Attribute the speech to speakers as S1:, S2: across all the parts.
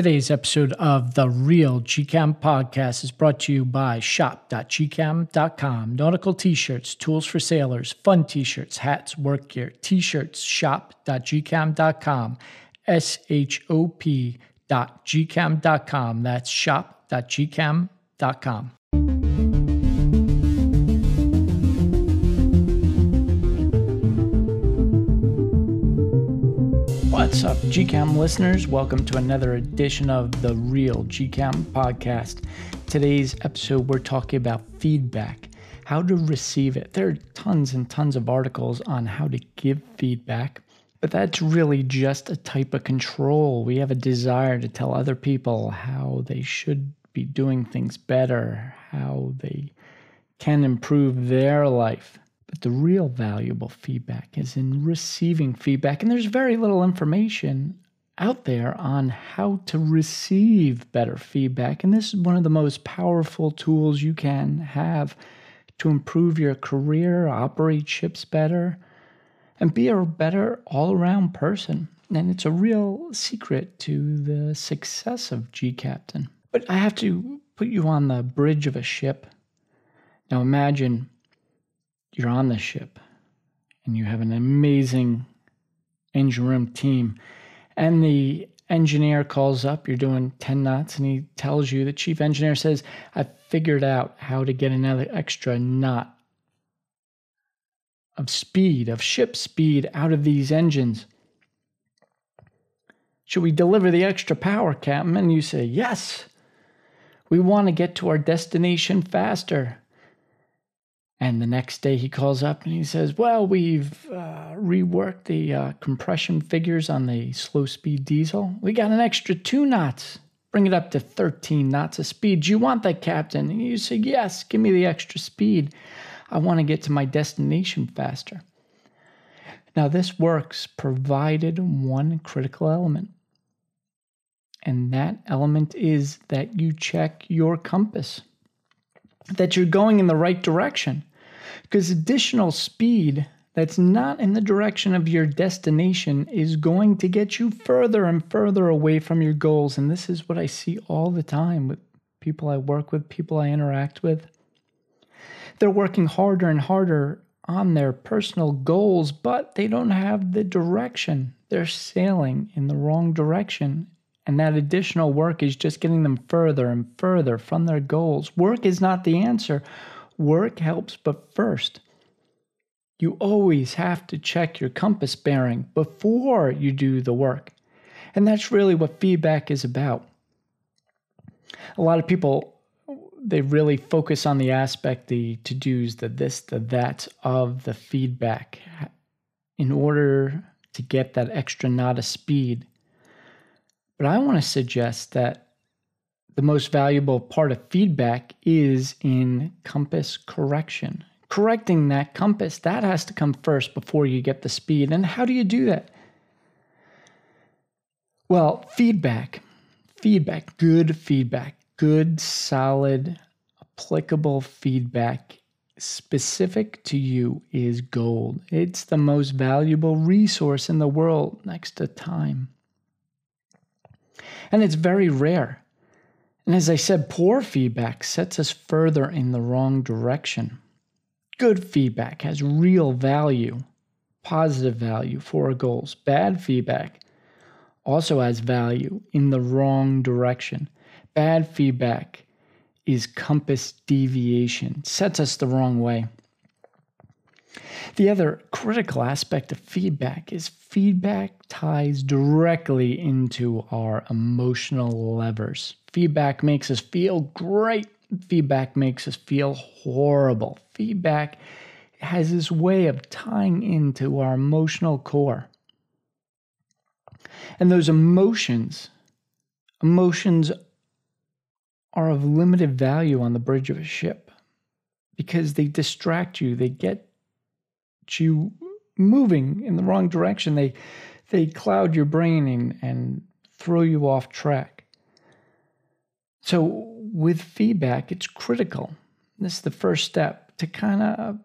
S1: Today's episode of the Real gCaptain podcast is brought to you by shop.gcaptain.com. Nautical t shirts, tools for sailors, fun t shirts, hats, work gear, t shirts, shop.gcaptain.com. S H O P.gcaptain.com. That's shop.gcaptain.com. What's up, gCaptain listeners? Welcome to another edition of the Real gCaptain podcast. Today's episode, we're talking about feedback, how to receive it. There are tons and tons of articles on how to give feedback, but that's really just a type of control. We have a desire to tell other people how they should be doing things better, how they can improve their life. But the real valuable feedback is in receiving feedback. And there's very little information out there on how to receive better feedback. And this is one of the most powerful tools you can have to improve your career, operate ships better, and be a better all around person. And it's a real secret to the success of G Captain. But I have to put you on the bridge of a ship. Now imagine you're on the ship and you have an amazing engine room team. And the engineer calls up you're doing 10 knots and he tells you the chief engineer says i figured out how to get another extra knot of speed of ship speed out of these engines. Should we deliver the extra power captain? And you say yes. We want to get to our destination faster and the next day he calls up and he says, Well, we've uh, reworked the uh, compression figures on the slow speed diesel. We got an extra two knots. Bring it up to 13 knots of speed. Do you want that, Captain? And you say, Yes, give me the extra speed. I want to get to my destination faster. Now, this works provided one critical element. And that element is that you check your compass, that you're going in the right direction because additional speed that's not in the direction of your destination is going to get you further and further away from your goals. And this is what I see all the time with people I work with, people I interact with. They're working harder and harder on their personal goals, but they don't have the direction. They're sailing in the wrong direction. And that additional work is just getting them further and further from their goals. Work is not the answer. Work helps, but first, you always have to check your compass bearing before you do the work. And that's really what feedback is about. A lot of people they really focus on the aspect, the to dos, the this, the that of the feedback in order to get that extra knot of speed. But I want to suggest that the most valuable part of feedback is in compass correction. Correcting that compass, that has to come first before you get the speed. And how do you do that? Well, feedback, feedback, good feedback, good, solid, applicable feedback specific to you is gold. It's the most valuable resource in the world next to time. And it's very rare. And as I said, poor feedback sets us further in the wrong direction. Good feedback has real value, positive value for our goals. Bad feedback also has value in the wrong direction. Bad feedback is compass deviation, sets us the wrong way. The other critical aspect of feedback is feedback ties directly into our emotional levers. Feedback makes us feel great. Feedback makes us feel horrible. Feedback has this way of tying into our emotional core. And those emotions, emotions are of limited value on the bridge of a ship because they distract you, they get you moving in the wrong direction. They they cloud your brain and, and throw you off track. So with feedback, it's critical. This is the first step to kind of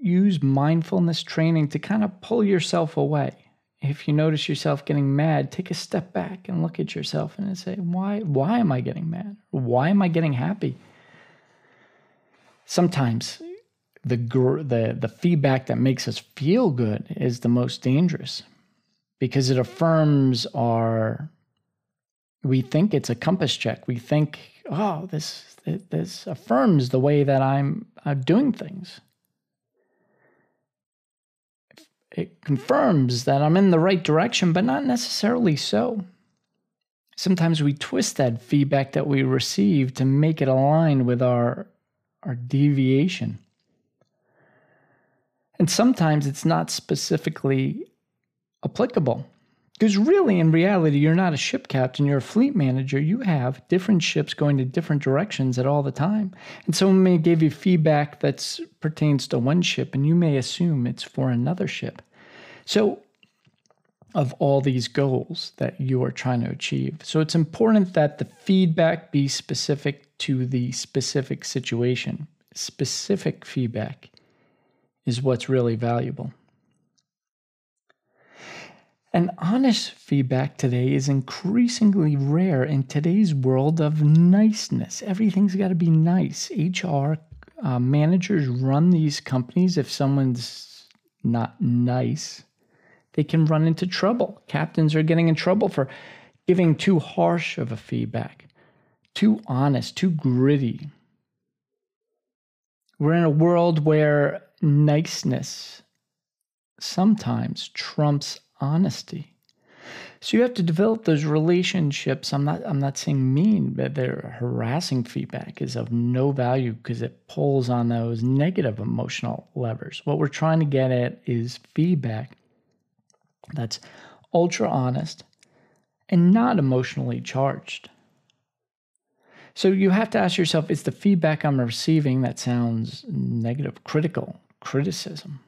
S1: use mindfulness training to kind of pull yourself away. if you notice yourself getting mad, take a step back and look at yourself and say, why, why am I getting mad? Why am I getting happy? Sometimes the, the, the feedback that makes us feel good is the most dangerous because it affirms our, we think it's a compass check. We think, oh, this, this affirms the way that I'm uh, doing things it confirms that I'm in the right direction, but not necessarily so. Sometimes we twist that feedback that we receive to make it align with our, our deviation. And sometimes it's not specifically applicable. Because really, in reality, you're not a ship captain, you're a fleet manager. You have different ships going to different directions at all the time. And someone may give you feedback that pertains to one ship, and you may assume it's for another ship. So, of all these goals that you are trying to achieve. So, it's important that the feedback be specific to the specific situation. Specific feedback is what's really valuable. And honest feedback today is increasingly rare in today's world of niceness. Everything's got to be nice. HR uh, managers run these companies. If someone's not nice, they can run into trouble. Captains are getting in trouble for giving too harsh of a feedback, too honest, too gritty. We're in a world where niceness sometimes trumps honesty. So you have to develop those relationships. I'm not I'm not saying mean, but their harassing feedback is of no value because it pulls on those negative emotional levers. What we're trying to get at is feedback that's ultra honest and not emotionally charged. So you have to ask yourself is the feedback I'm receiving that sounds negative, critical, criticism?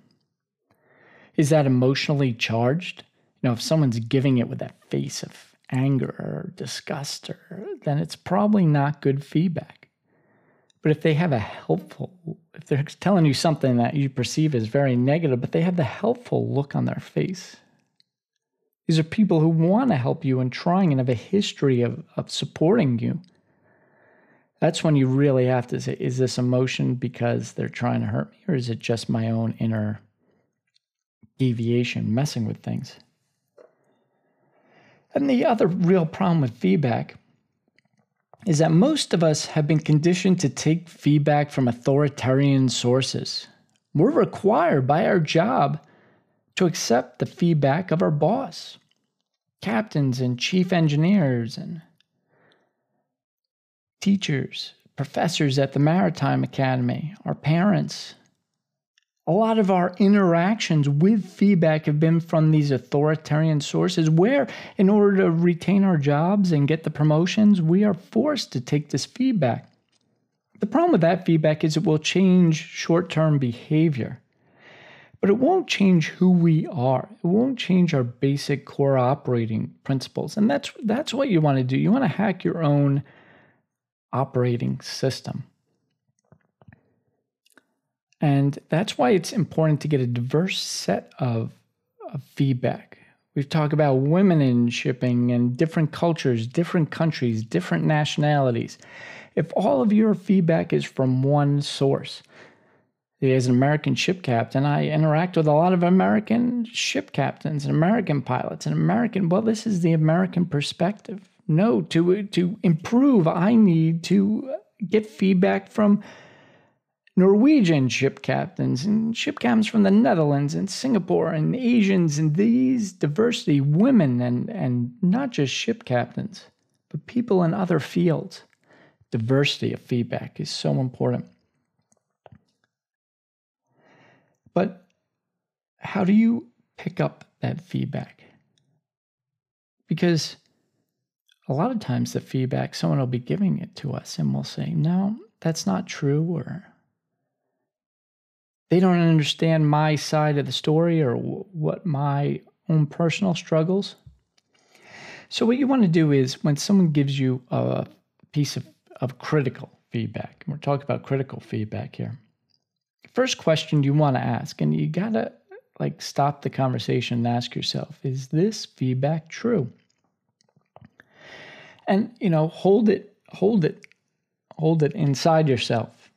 S1: Is that emotionally charged? You know, if someone's giving it with that face of anger or disgust, or, then it's probably not good feedback. But if they have a helpful, if they're telling you something that you perceive as very negative, but they have the helpful look on their face, these are people who want to help you and trying and have a history of, of supporting you. That's when you really have to say, is this emotion because they're trying to hurt me, or is it just my own inner deviation, messing with things. And the other real problem with feedback is that most of us have been conditioned to take feedback from authoritarian sources. We're required by our job to accept the feedback of our boss, captains and chief engineers and teachers, professors at the Maritime Academy, our parents, a lot of our interactions with feedback have been from these authoritarian sources where in order to retain our jobs and get the promotions we are forced to take this feedback. The problem with that feedback is it will change short-term behavior but it won't change who we are. It won't change our basic core operating principles and that's that's what you want to do. You want to hack your own operating system and that's why it's important to get a diverse set of, of feedback. We've talked about women in shipping and different cultures, different countries, different nationalities. If all of your feedback is from one source, as an American ship captain, I interact with a lot of American ship captains and American pilots and American. Well, this is the American perspective. No, to to improve, I need to get feedback from Norwegian ship captains and ship captains from the Netherlands and Singapore and Asians and these diversity, women and, and not just ship captains, but people in other fields. Diversity of feedback is so important. But how do you pick up that feedback? Because a lot of times the feedback, someone will be giving it to us and we'll say, no, that's not true, or they don't understand my side of the story or w- what my own personal struggles. So, what you want to do is when someone gives you a piece of, of critical feedback, and we're talking about critical feedback here, first question you want to ask, and you got to like stop the conversation and ask yourself, is this feedback true? And you know, hold it, hold it, hold it inside yourself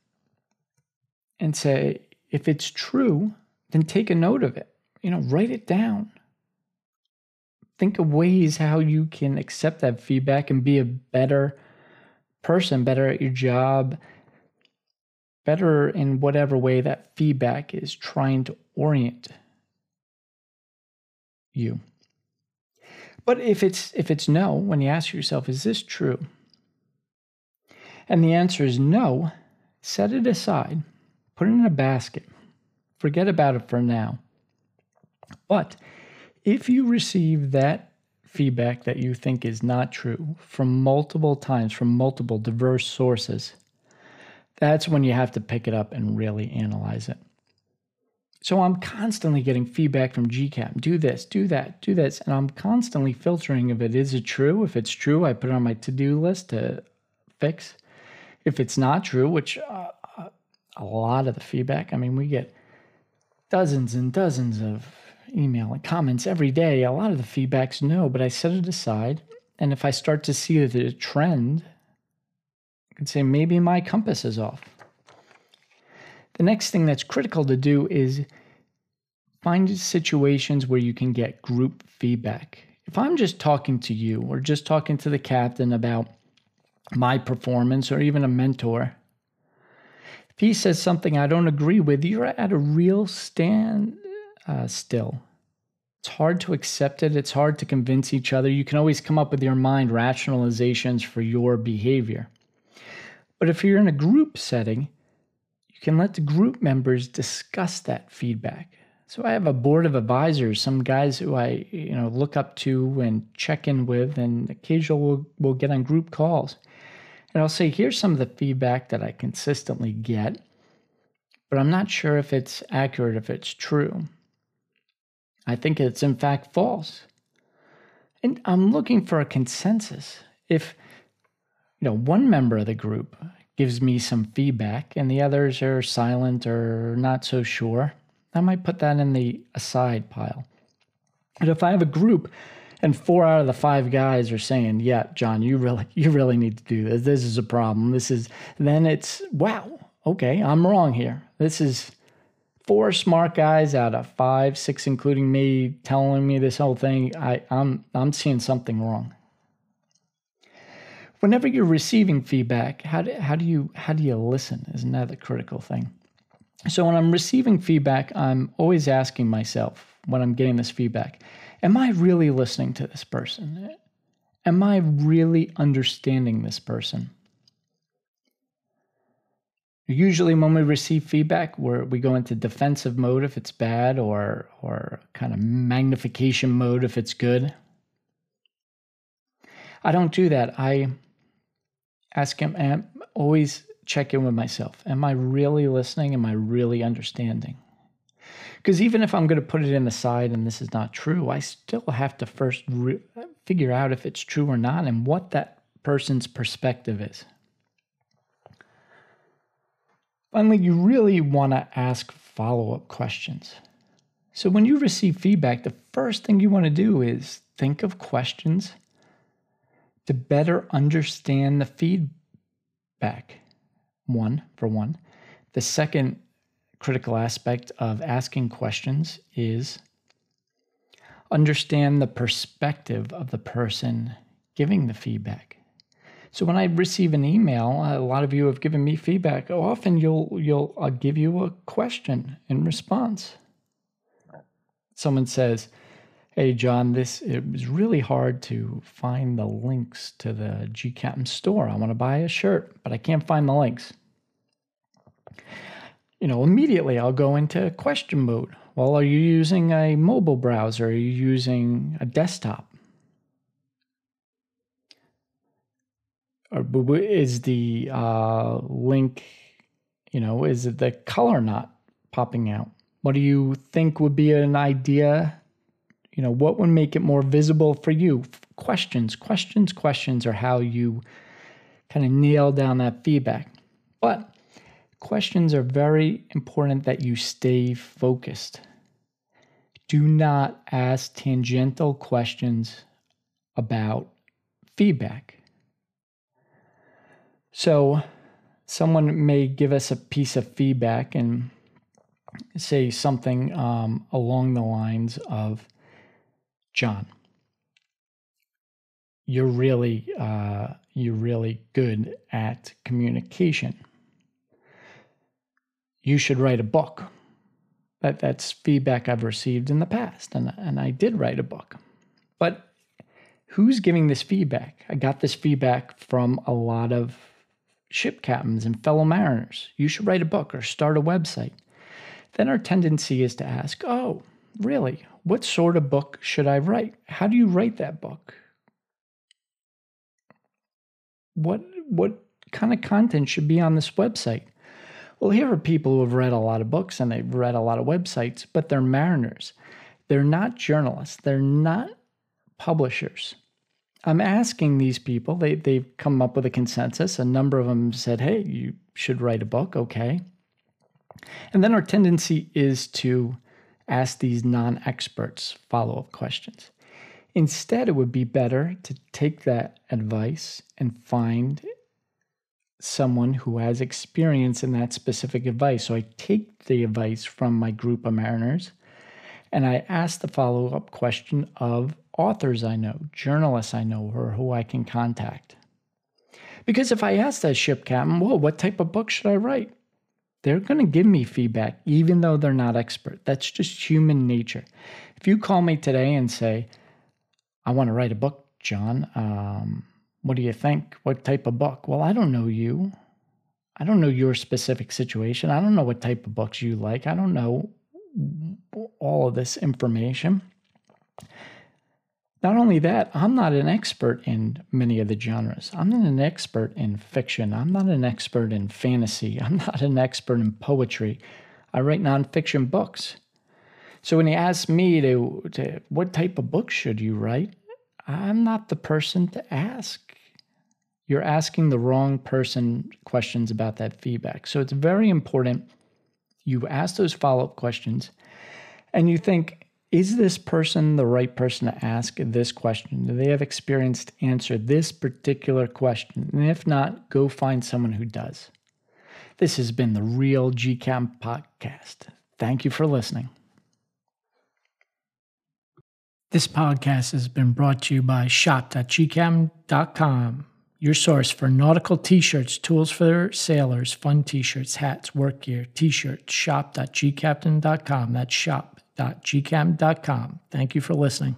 S1: and say, if it's true, then take a note of it. You know, write it down. Think of ways how you can accept that feedback and be a better person, better at your job, better in whatever way that feedback is trying to orient you. But if it's if it's no, when you ask yourself, is this true? And the answer is no, set it aside, put it in a basket. Forget about it for now. But if you receive that feedback that you think is not true from multiple times, from multiple diverse sources, that's when you have to pick it up and really analyze it. So I'm constantly getting feedback from gCaptain. Do this, do that, do this. And I'm constantly filtering if it is true. If it's true, I put it on my to-do list to fix. If it's not true, which uh, uh a lot of the feedback, I mean, we get dozens and dozens of email and comments every day. A lot of the feedback's no, but I set it aside. And if I start to see the trend, I can say maybe my compass is off. The next thing that's critical to do is find situations where you can get group feedback. If I'm just talking to you or just talking to the captain about my performance or even a mentor, if he says something I don't agree with, you're at a real stand uh, still. It's hard to accept it. It's hard to convince each other. You can always come up with your mind rationalizations for your behavior. But if you're in a group setting, can let the group members discuss that feedback. So I have a board of advisors, some guys who I you know look up to and check in with, and occasionally we'll, we'll get on group calls. And I'll say, here's some of the feedback that I consistently get, but I'm not sure if it's accurate, if it's true. I think it's in fact false. And I'm looking for a consensus. If you know one member of the group gives me some feedback and the others are silent or not so sure, I might put that in the aside pile. But if I have a group and four out of the five guys are saying, "Yeah, John, you really you really need to do this. This is a problem. This is," then it's wow. Okay, I'm wrong here. This is four smart guys out of five, six, including me, telling me this whole thing. I, I'm I'm seeing something wrong. Whenever you're receiving feedback, how do, how do you how do you listen? Isn't that the critical thing? So when I'm receiving feedback, I'm always asking myself when I'm getting this feedback, am I really listening to this person? Am I really understanding this person? Usually, when we receive feedback, where we go into defensive mode if it's bad, or or kind of magnification mode if it's good. I don't do that. I ask him, and always check in with myself. Am I really listening? Am I really understanding? Because even if I'm going to put it in the side and this is not true, I still have to first re- figure out if it's true or not and what that person's perspective is. Finally, you really want to ask follow up questions. So, when you receive feedback, the first thing you want to do is think of questions to better understand the feedback. One, for one. The second critical aspect of asking questions is understand the perspective of the person giving the feedback. So when I receive an email, a lot of you have given me feedback. Often you'll you'll I'll give you a question in response. Someone says, "Hey John, this it was really hard to find the links to the GCAPTAIN store. I want to buy a shirt, but I can't find the links." You know, immediately I'll go into question mode. Well, are you using a mobile browser? Are you using a desktop? or is the uh, link, you know, is it the color not popping out? What do you think would be an idea? You know, what would make it more visible for you? Questions, questions, questions are how you kind of nail down that feedback. But questions are very important that you stay focused. do not ask tangential questions about feedback. So, someone may give us a piece of feedback and say something um, along the lines of John, you're really uh, you're really good at communication. You should write a book. That that's feedback I've received in the past, and and I did write a book. But who's giving this feedback? I got this feedback from a lot of ship captains and fellow mariners. You should write a book or start a website. Then our tendency is to ask, "Oh, really? What sort of book should I write? How do you write that book? What what kind of content should be on this website?" Well, here are people who have read a lot of books and they've read a lot of websites, but they're mariners. They're not journalists. They're not publishers. I'm asking these people, they, they've come up with a consensus. A number of them said, hey, you should write a book. Okay. And then our tendency is to ask these non experts follow up questions. Instead, it would be better to take that advice and find someone who has experience in that specific advice. So I take the advice from my group of mariners and I ask the follow up question of authors I know, journalists I know, or who I can contact. Because if I ask that ship captain, well, what type of book should I write? They're going to give me feedback, even though they're not expert. That's just human nature. If you call me today and say, I want to write a book, John, um, what do you think? What type of book? Well, I don't know you. I don't know your specific situation. I don't know what type of books you like. I don't know all of this information. Not only that, I'm not an expert in many of the genres. I'm not an expert in fiction. I'm not an expert in fantasy. I'm not an expert in poetry. I write nonfiction books. So when you ask me to, to what type of book should you write, I'm not the person to ask. You're asking the wrong person questions about that feedback. So it's very important you ask those follow up questions and you think, is this person the right person to ask this question? Do they have experience to answer this particular question? And if not, go find someone who does. This has been the Real gCaptain Podcast. Thank you for listening. This podcast has been brought to you by shop.gcaptain.com, your source for nautical t shirts, tools for sailors, fun t shirts, hats, work gear, t shirts. Shop.gcaptain.com. That's shop.gcaptain.com. Thank you for listening.